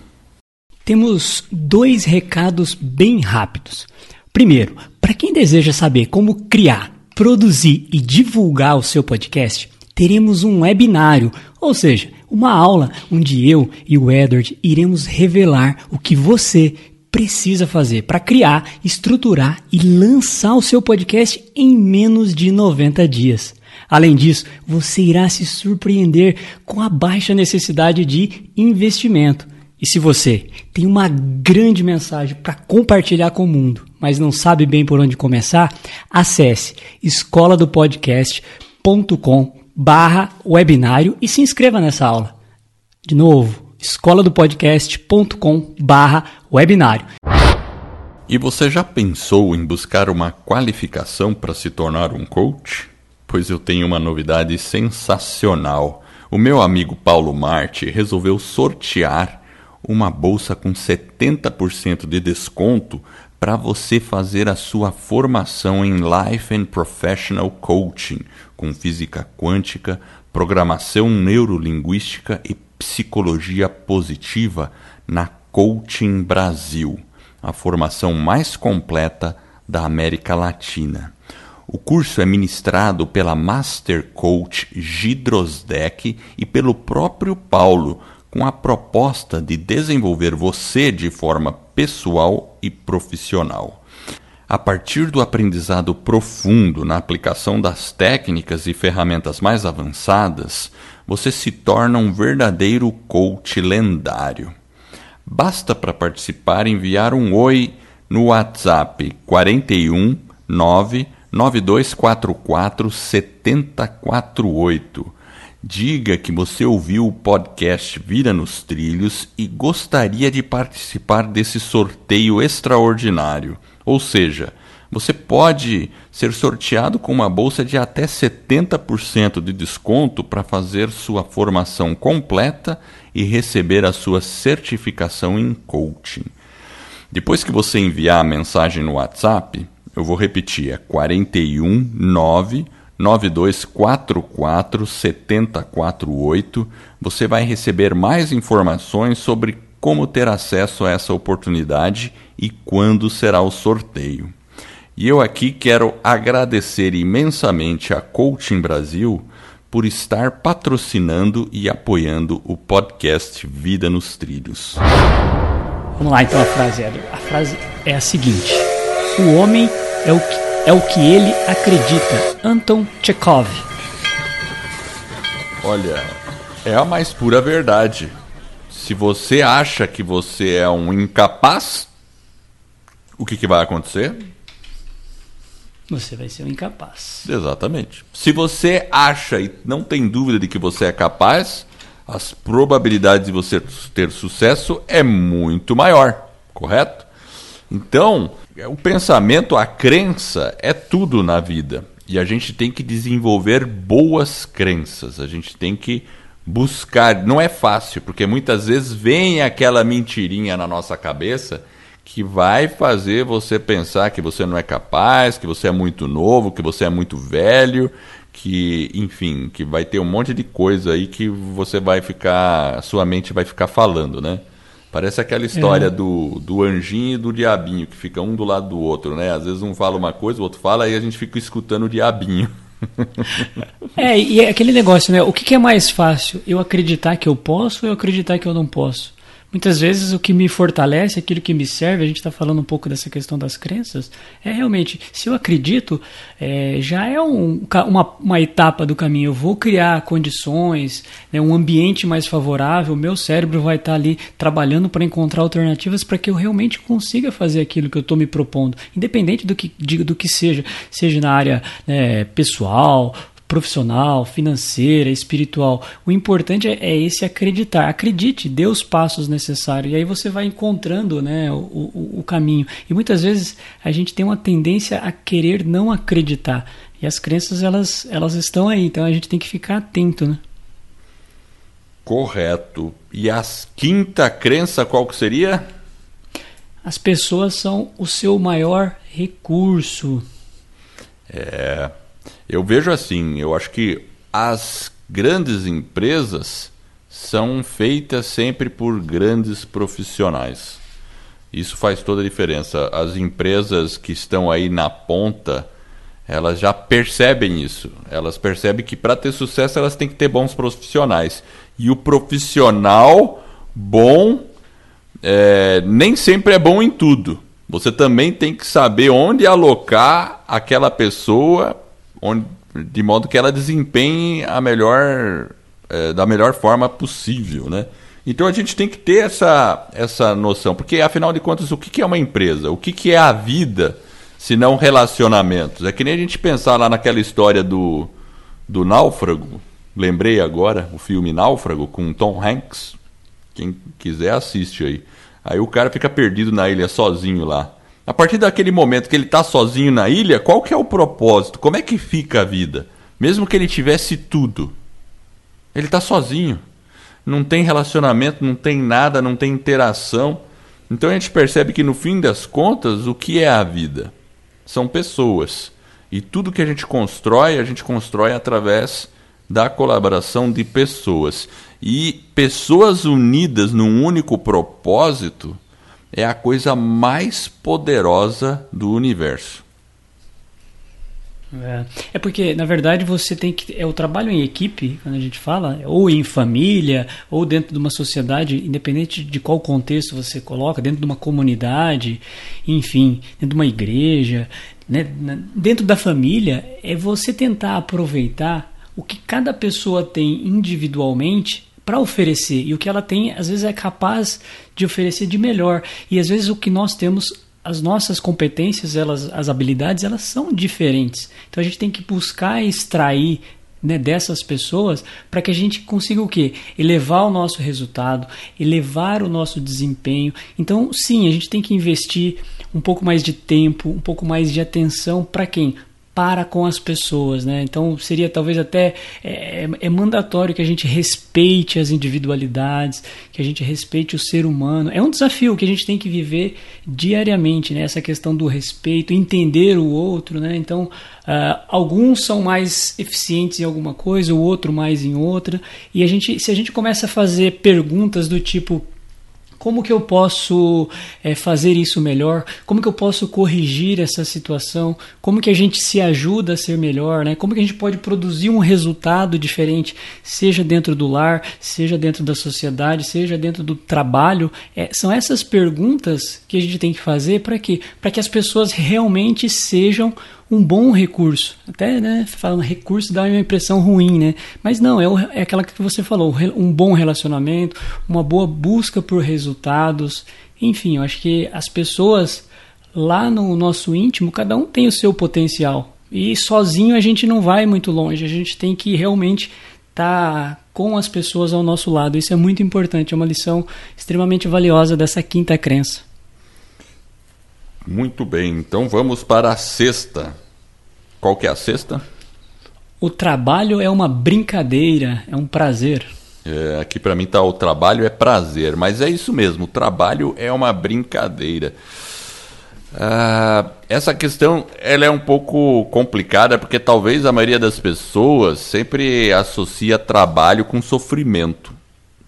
Temos dois recados bem rápidos. Primeiro, para quem deseja saber como criar produzir e divulgar o seu podcast, teremos um webinário, ou seja, uma aula onde eu e o Edward iremos revelar o que você precisa fazer para criar, estruturar e lançar o seu podcast em menos de 90 dias. Além disso, você irá se surpreender com a baixa necessidade de investimento. E se você tem uma grande mensagem para compartilhar com o mundo, mas não sabe bem por onde começar, acesse escola do podcast.com barra webinário e se inscreva nessa aula. De novo, escola do podcast.com barra webinário. E você já pensou em buscar uma qualificação para se tornar um coach? Pois eu tenho uma novidade sensacional. O meu amigo Paulo Marte resolveu sortear uma bolsa com 70% de desconto para você fazer a sua formação em Life and Professional Coaching, com física quântica, programação neurolinguística e psicologia positiva na Coaching Brasil, a formação mais completa da América Latina. O curso é ministrado pela Master Coach Gidrosdeck e pelo próprio Paulo, com a proposta de desenvolver você de forma pessoal e profissional. A partir do aprendizado profundo na aplicação das técnicas e ferramentas mais avançadas, você se torna um verdadeiro coach lendário. Basta para participar enviar um oi no WhatsApp 41 99244 7048 Diga que você ouviu o podcast Vira nos Trilhos e gostaria de participar desse sorteio extraordinário. Ou seja, você pode ser sorteado com uma bolsa de até 70% de desconto para fazer sua formação completa e receber a sua certificação em coaching. Depois que você enviar a mensagem no WhatsApp, eu vou repetir, é 419 9244 7048. Você vai receber mais informações sobre como ter acesso a essa oportunidade e quando será o sorteio. E eu aqui quero agradecer imensamente a Coaching Brasil por estar patrocinando e apoiando o podcast Vida nos Trilhos. Vamos lá então a frase, Edward. A frase é a seguinte: O homem é o que é o que ele acredita. Anton Chekhov. Olha, é a mais pura verdade. Se você acha que você é um incapaz, o que, que vai acontecer? Você vai ser um incapaz. Exatamente. Se você acha e não tem dúvida de que você é capaz, as probabilidades de você ter sucesso é muito maior, correto? Então, o pensamento, a crença é tudo na vida. E a gente tem que desenvolver boas crenças. A gente tem que buscar. Não é fácil, porque muitas vezes vem aquela mentirinha na nossa cabeça que vai fazer você pensar que você não é capaz, que você é muito novo, que você é muito velho, que, enfim, que vai ter um monte de coisa aí que você vai ficar, sua mente vai ficar falando, né? Parece aquela história é. do, do anjinho e do diabinho, que fica um do lado do outro, né? Às vezes um fala uma coisa, o outro fala, aí a gente fica escutando o diabinho. [LAUGHS] é, e é aquele negócio, né? O que, que, é mais fácil? Eu acreditar que eu posso ou eu acreditar que eu não posso? Muitas vezes o que me fortalece, aquilo que me serve, a gente está falando um pouco dessa questão das crenças, é realmente, se eu acredito, é, já é um, uma, uma etapa do caminho. Eu vou criar condições, né, um ambiente mais favorável, o meu cérebro vai estar tá ali trabalhando para encontrar alternativas para que eu realmente consiga fazer aquilo que eu estou me propondo, independente do que, de, do que seja, seja na área né, pessoal, profissional, financeira, espiritual. O importante é, é, esse acreditar. Acredite, dê os passos necessários. E aí você vai encontrando né, o, o, o caminho. E muitas vezes a gente tem uma tendência a querer não acreditar. E as crenças, elas, elas estão aí. Então a gente tem que ficar atento, né? Correto. E a quinta crença qual que seria? As pessoas são o seu maior recurso. É, eu vejo assim, eu acho que as grandes empresas são feitas sempre por grandes profissionais. Isso faz toda a diferença. As empresas que estão aí na ponta, elas já percebem isso. Elas percebem que para ter sucesso elas têm que ter bons profissionais. E o profissional bom é, nem sempre é bom em tudo. Você também tem que saber onde alocar aquela pessoa onde, de modo que ela desempenhe a melhor, é, da melhor forma possível, né? Então a gente tem que ter essa, essa noção, porque afinal de contas, o que é uma empresa? O que é a vida se não relacionamentos? É que nem a gente pensar lá naquela história do, do náufrago, lembrei agora, o filme Náufrago com Tom Hanks. Quem quiser assiste aí. Aí o cara fica perdido na ilha sozinho lá. A partir daquele momento que ele está sozinho na ilha, qual que é o propósito? Como é que fica a vida? Mesmo que ele tivesse tudo, ele está sozinho. Não tem relacionamento, não tem nada, não tem interação. Então a gente percebe que no fim das contas, o que é a vida? São pessoas. E tudo que a gente constrói, a gente constrói através da colaboração de pessoas. E pessoas unidas num único propósito é a coisa mais poderosa do universo. É. é. porque, na verdade, você tem que. É o trabalho em equipe, quando a gente fala, ou em família, ou dentro de uma sociedade, independente de qual contexto você coloca, dentro de uma comunidade, enfim, dentro de uma igreja, né, dentro da família, é você tentar aproveitar o que cada pessoa tem individualmente para oferecer e o que ela tem às vezes é capaz de oferecer de melhor e às vezes o que nós temos as nossas competências elas as habilidades elas são diferentes então a gente tem que buscar extrair né, dessas pessoas para que a gente consiga o quê? Elevar o nosso resultado, elevar o nosso desempenho. Então, sim, a gente tem que investir um pouco mais de tempo, um pouco mais de atenção para quem? Para com as pessoas, né? Então seria talvez até é, é, mandatório que a gente respeite as individualidades, que a gente respeite o ser humano. É um desafio que a gente tem que viver diariamente, né? Essa questão do respeito, entender o outro, né? Então uh, alguns são mais eficientes em alguma coisa, o outro mais em outra. E a gente, se a gente começa a fazer perguntas do tipo como que eu posso é, fazer isso melhor? Como que eu posso corrigir essa situação? Como que a gente se ajuda a ser melhor? Né? Como que a gente pode produzir um resultado diferente, seja dentro do lar, seja dentro da sociedade, seja dentro do trabalho? É, são essas perguntas que a gente tem que fazer para quê? Para que as pessoas realmente sejam um bom recurso. Até, né, falando recurso dá uma impressão ruim, né? Mas não, é, o, é aquela que você falou, um bom relacionamento, uma boa busca por resultados. Enfim, eu acho que as pessoas lá no nosso íntimo, cada um tem o seu potencial. E sozinho a gente não vai muito longe, a gente tem que realmente estar tá com as pessoas ao nosso lado. Isso é muito importante, é uma lição extremamente valiosa dessa quinta crença. Muito bem, então vamos para a sexta. Qual que é a sexta? O trabalho é uma brincadeira, é um prazer. É, aqui para mim tá o trabalho é prazer, mas é isso mesmo, o trabalho é uma brincadeira. Ah, essa questão ela é um pouco complicada porque talvez a maioria das pessoas sempre associa trabalho com sofrimento.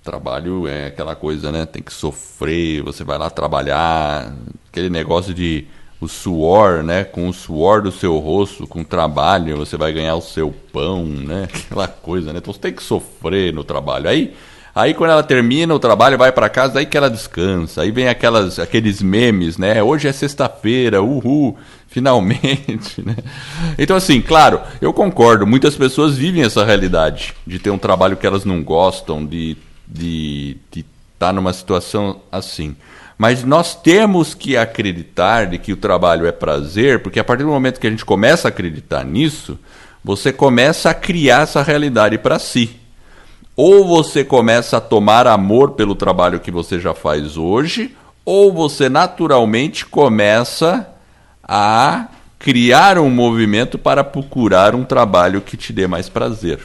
Trabalho é aquela coisa, né? Tem que sofrer, você vai lá trabalhar, aquele negócio de o suor, né? Com o suor do seu rosto, com o trabalho, você vai ganhar o seu pão, né? [LAUGHS] Aquela coisa, né? Então você tem que sofrer no trabalho. Aí Aí quando ela termina o trabalho, vai para casa, aí que ela descansa. Aí vem aquelas, aqueles memes, né? Hoje é sexta-feira, uhul, [LAUGHS] finalmente, né? Então assim, claro, eu concordo, muitas pessoas vivem essa realidade de ter um trabalho que elas não gostam, de de estar tá numa situação assim. Mas nós temos que acreditar de que o trabalho é prazer, porque a partir do momento que a gente começa a acreditar nisso, você começa a criar essa realidade para si. Ou você começa a tomar amor pelo trabalho que você já faz hoje, ou você naturalmente começa a criar um movimento para procurar um trabalho que te dê mais prazer.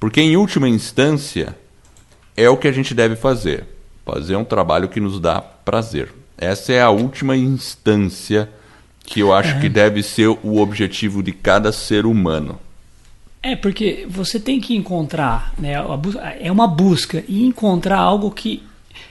Porque, em última instância, é o que a gente deve fazer: fazer um trabalho que nos dá prazer. Essa é a última instância que eu acho é. que deve ser o objetivo de cada ser humano. É, porque você tem que encontrar, né, é uma busca, e encontrar algo que,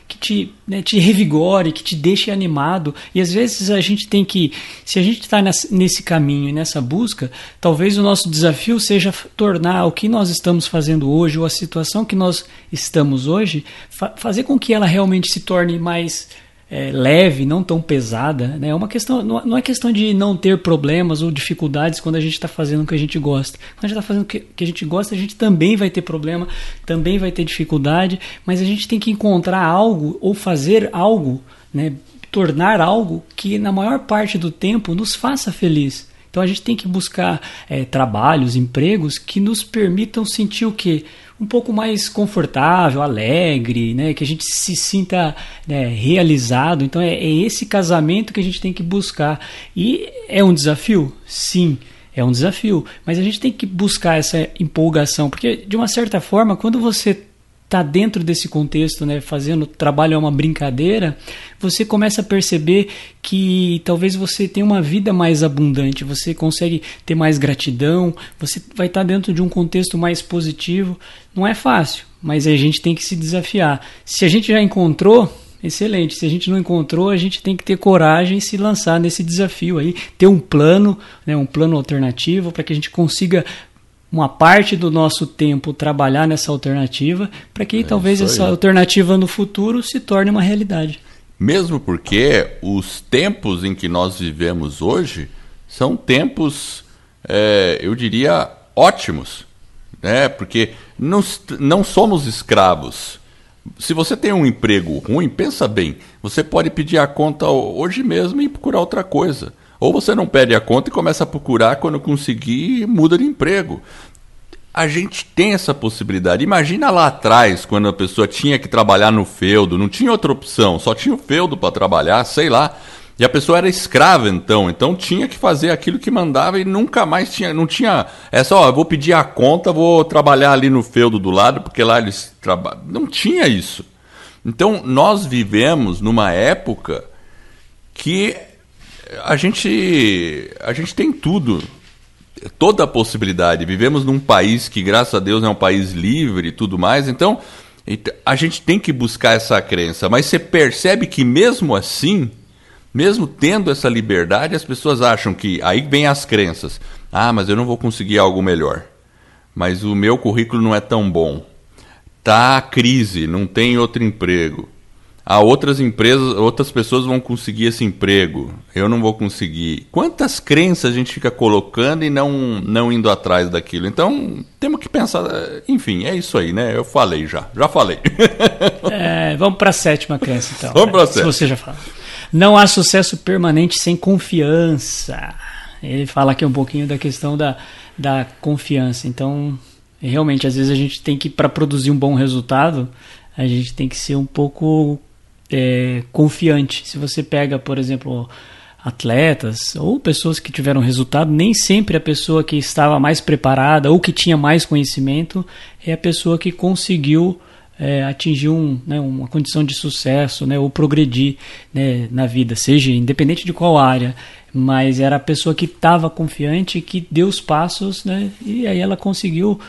que te, né, te revigore, que te deixe animado. E às vezes a gente tem que, se a gente está nesse caminho e nessa busca, talvez o nosso desafio seja tornar o que nós estamos fazendo hoje, ou a situação que nós estamos hoje, fa fazer com que ela realmente se torne mais é, leve, não tão pesada. Né? É uma questão, não é questão de não ter problemas ou dificuldades quando a gente está fazendo o que a gente gosta. Quando a gente está fazendo o que, que a gente gosta, a gente também vai ter problema, também vai ter dificuldade, mas a gente tem que encontrar algo ou fazer algo, né? tornar algo que na maior parte do tempo nos faça feliz. Então a gente tem que buscar é, trabalhos, empregos que nos permitam sentir o que? Um pouco mais confortável, alegre, né? que a gente se sinta né, realizado. Então é, é esse casamento que a gente tem que buscar. E é um desafio? Sim é um desafio, mas a gente tem que buscar essa empolgação, porque de uma certa forma, quando você está dentro desse contexto, né, fazendo trabalho é uma brincadeira, você começa a perceber que talvez você tenha uma vida mais abundante, você consegue ter mais gratidão, você vai estar tá dentro de um contexto mais positivo. Não é fácil, mas a gente tem que se desafiar. Se a gente já encontrou, excelente. Se a gente não encontrou, a gente tem que ter coragem e se lançar nesse desafio aí, ter um plano, né, um plano alternativo para que a gente consiga uma parte do nosso tempo trabalhar nessa alternativa, para que é talvez essa alternativa no futuro se torne uma realidade. Mesmo porque os tempos em que nós vivemos hoje são tempos, é, eu diria, ótimos, né? porque não, não somos escravos. Se você tem um emprego ruim, pensa bem, você pode pedir a conta hoje mesmo e procurar outra coisa. Ou você não pede a conta e começa a procurar quando conseguir muda de emprego. A gente tem essa possibilidade. Imagina lá atrás, quando a pessoa tinha que trabalhar no feudo, não tinha outra opção, só tinha o feudo para trabalhar, sei lá. E a pessoa era escrava então, então tinha que fazer aquilo que mandava e nunca mais tinha, não tinha, é só, ó, vou pedir a conta, vou trabalhar ali no feudo do lado, porque lá eles trabalham. Não tinha isso. Então nós vivemos numa época que a gente a gente tem tudo, toda a possibilidade. Vivemos num país que, graças a Deus, é um país livre e tudo mais. Então, a gente tem que buscar essa crença. Mas você percebe que, mesmo assim, mesmo tendo essa liberdade, as pessoas acham que. Aí vem as crenças. Ah, mas eu não vou conseguir algo melhor. Mas o meu currículo não é tão bom. Tá crise, não tem outro emprego a outras empresas, outras pessoas vão conseguir esse emprego, eu não vou conseguir. Quantas crenças a gente fica colocando e não, não indo atrás daquilo? Então, temos que pensar. Enfim, é isso aí, né? Eu falei já, já falei. [LAUGHS] É, vamos para a sétima crença, então. Vamos para a sétima. Se você já falou. Não há sucesso permanente sem confiança. Ele fala aqui um pouquinho da questão da, da confiança. Então, realmente, às vezes a gente tem que, para produzir um bom resultado, a gente tem que ser um pouco é, confiante. Se você pega, por exemplo, atletas ou pessoas que tiveram resultado, nem sempre a pessoa que estava mais preparada ou que tinha mais conhecimento é a pessoa que conseguiu é, atingir um, né, uma condição de sucesso né, ou progredir né, na vida, seja independente de qual área. Mas era a pessoa que estava confiante, que deu os passos né, e aí ela conseguiu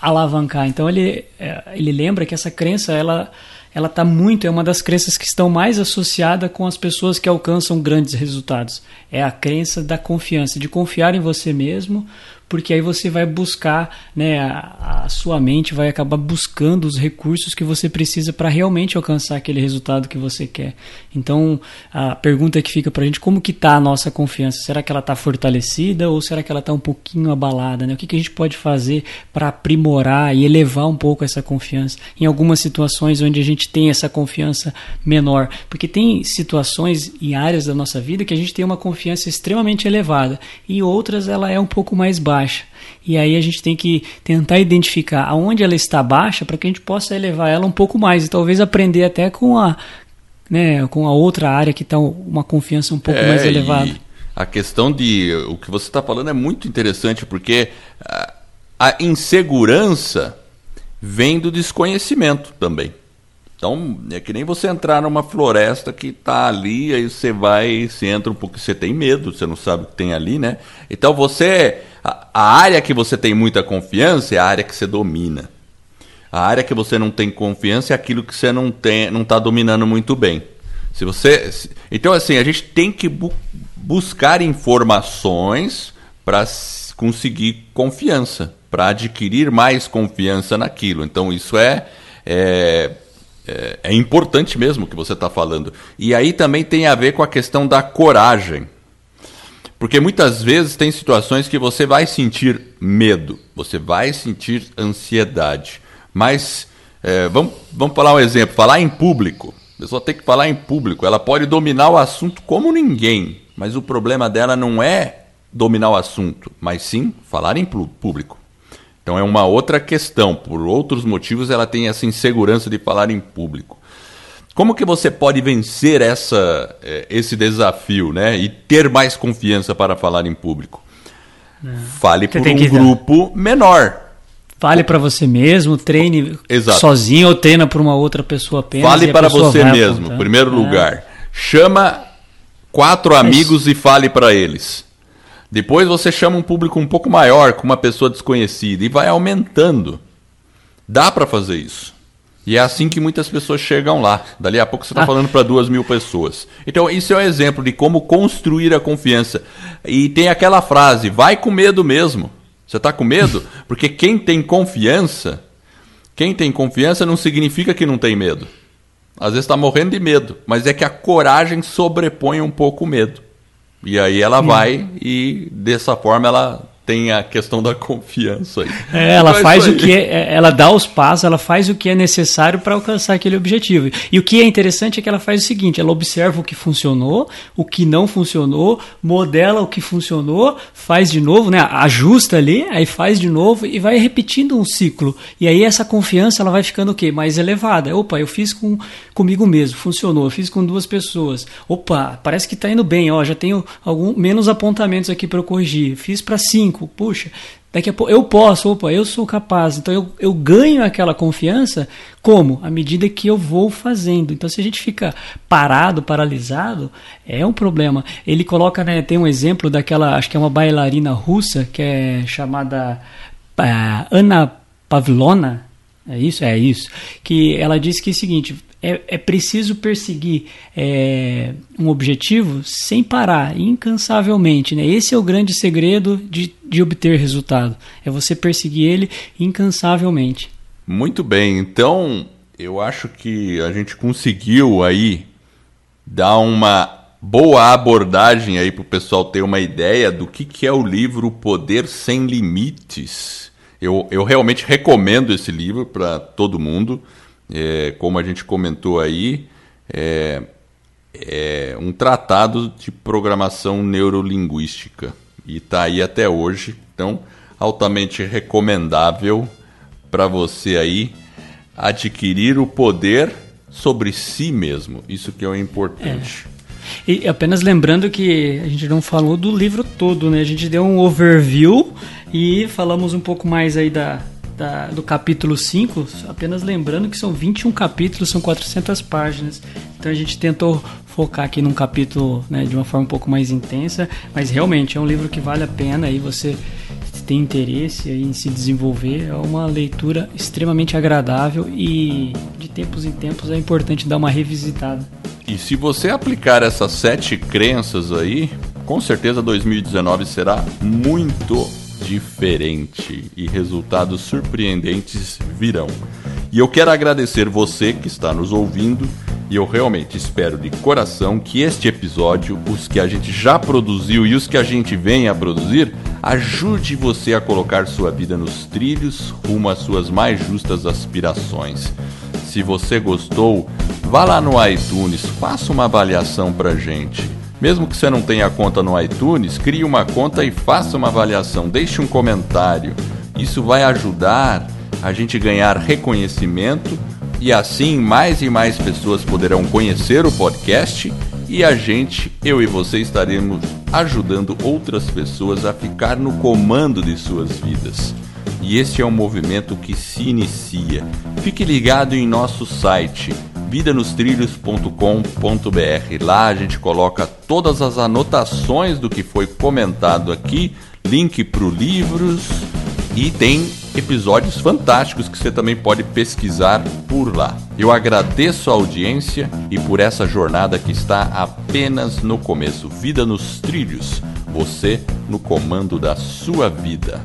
alavancar. Então ele, é, ele lembra que essa crença ela ela está muito, é uma das crenças que estão mais associada com as pessoas que alcançam grandes resultados. É a crença da confiança, de confiar em você mesmo, porque aí você vai buscar, né, a, a sua mente vai acabar buscando os recursos que você precisa para realmente alcançar aquele resultado que você quer. Então, a pergunta que fica para a gente, como que está a nossa confiança? Será que ela está fortalecida ou será que ela está um pouquinho abalada? Né? O que, que a gente pode fazer para aprimorar e elevar um pouco essa confiança em algumas situações onde a gente tem essa confiança menor? Porque tem situações e áreas da nossa vida que a gente tem uma confiança extremamente elevada e outras ela é um pouco mais baixa. E aí a gente tem que tentar identificar aonde ela está baixa para que a gente possa elevar ela um pouco mais e talvez aprender até com a, né, com a outra área que está uma confiança um pouco é, mais elevada. A questão de o que você está falando é muito interessante porque a, a insegurança vem do desconhecimento também. Então, é que nem você entrar numa floresta que está ali, aí você vai, você entra um pouco, você tem medo, você não sabe o que tem ali, né? Então você. A, a área que você tem muita confiança é a área que você domina. A área que você não tem confiança é aquilo que você não tem, não está dominando muito bem. Se você, se, então assim, a gente tem que bu buscar informações para conseguir confiança, para adquirir mais confiança naquilo. Então isso é, é é, é importante mesmo o que você está falando. E aí também tem a ver com a questão da coragem. Porque muitas vezes tem situações que você vai sentir medo, você vai sentir ansiedade. Mas é, vamos, vamos falar um exemplo: falar em público. A pessoa tem que falar em público. Ela pode dominar o assunto como ninguém, mas o problema dela não é dominar o assunto, mas sim falar em público. Então é uma outra questão. Por outros motivos, ela tem essa insegurança de falar em público. Como que você pode vencer essa, eh, esse desafio, né? E ter mais confiança para falar em público? É. Fale por um grupo menor. Fale para você mesmo, treine Exato. sozinho ou treina para uma outra pessoa apenas. Fale para você mesmo, em primeiro é. lugar. Chama quatro amigos e fale para eles. Depois você chama um público um pouco maior, com uma pessoa desconhecida, e vai aumentando. Dá para fazer isso. E é assim que muitas pessoas chegam lá. Dali a pouco você está ah. falando para duas mil pessoas. Então, isso é um exemplo de como construir a confiança. E tem aquela frase: vai com medo mesmo. Você está com medo? [LAUGHS] Porque quem tem confiança, quem tem confiança não significa que não tem medo. Às vezes está morrendo de medo, mas é que a coragem sobrepõe um pouco o medo. E aí ela vai e dessa forma ela tem a questão da confiança aí. É, ela é faz o que é, é, ela dá os passos, ela faz o que é necessário para alcançar aquele objetivo. E o que é interessante é que ela faz o seguinte: ela observa o que funcionou, o que não funcionou, modela o que funcionou, faz de novo, né? Ajusta ali, aí faz de novo e vai repetindo um ciclo. E aí essa confiança ela vai ficando o quê? Mais elevada. Opa, eu fiz com comigo mesmo, funcionou. Eu fiz com duas pessoas. Opa, parece que está indo bem. Ó, já tenho algum menos apontamentos aqui para eu corrigir. Fiz para cinco puxa, daqui a pouco eu posso, opa, eu sou capaz. Então eu, eu ganho aquela confiança como? À medida que eu vou fazendo. Então se a gente fica parado, paralisado, é um problema. Ele coloca, né, tem um exemplo daquela, acho que é uma bailarina russa, que é chamada uh, Ana Pavlona, é isso? É isso. Que ela disse que é o seguinte: é, é preciso perseguir é, um objetivo sem parar, incansavelmente. Né? Esse é o grande segredo de, de obter resultado. É você perseguir ele incansavelmente. Muito bem. Então, eu acho que a gente conseguiu aí dar uma boa abordagem aí para o pessoal ter uma ideia do que, que é o livro Poder Sem Limites. Eu, eu realmente recomendo esse livro para todo mundo. É, como a gente comentou aí, é, é um tratado de programação neurolinguística e está aí até hoje. Então, altamente recomendável para você aí adquirir o poder sobre si mesmo. Isso que é importante. É. E apenas lembrando que a gente não falou do livro todo, né? A gente deu um overview e falamos um pouco mais aí da, da, do capítulo 5, apenas lembrando que são 21 capítulos, são 400 páginas. Então a gente tentou focar aqui num capítulo né, de uma forma um pouco mais intensa, mas realmente é um livro que vale a pena aí você tem interesse em se desenvolver, é uma leitura extremamente agradável e de tempos em tempos é importante dar uma revisitada. E se você aplicar essas sete crenças aí, com certeza 2019 será muito diferente e resultados surpreendentes virão. E eu quero agradecer você que está nos ouvindo e eu realmente espero de coração que este episódio, os que a gente já produziu e os que a gente vem a produzir, ajude você a colocar sua vida nos trilhos rumo às suas mais justas aspirações. Se você gostou, vá lá no iTunes, faça uma avaliação pra gente. Mesmo que você não tenha conta no iTunes, crie uma conta e faça uma avaliação, deixe um comentário. Isso vai ajudar a gente ganhar reconhecimento e assim mais e mais pessoas poderão conhecer o podcast e a gente, eu e você, estaremos ajudando outras pessoas a ficar no comando de suas vidas. E este é um movimento que se inicia. Fique ligado em nosso site vidanostrilhos.com.br. Lá a gente coloca todas as anotações do que foi comentado aqui, link para livros e tem episódios fantásticos que você também pode pesquisar por lá. Eu agradeço a audiência e por essa jornada que está apenas no começo. Vida nos trilhos, você no comando da sua vida.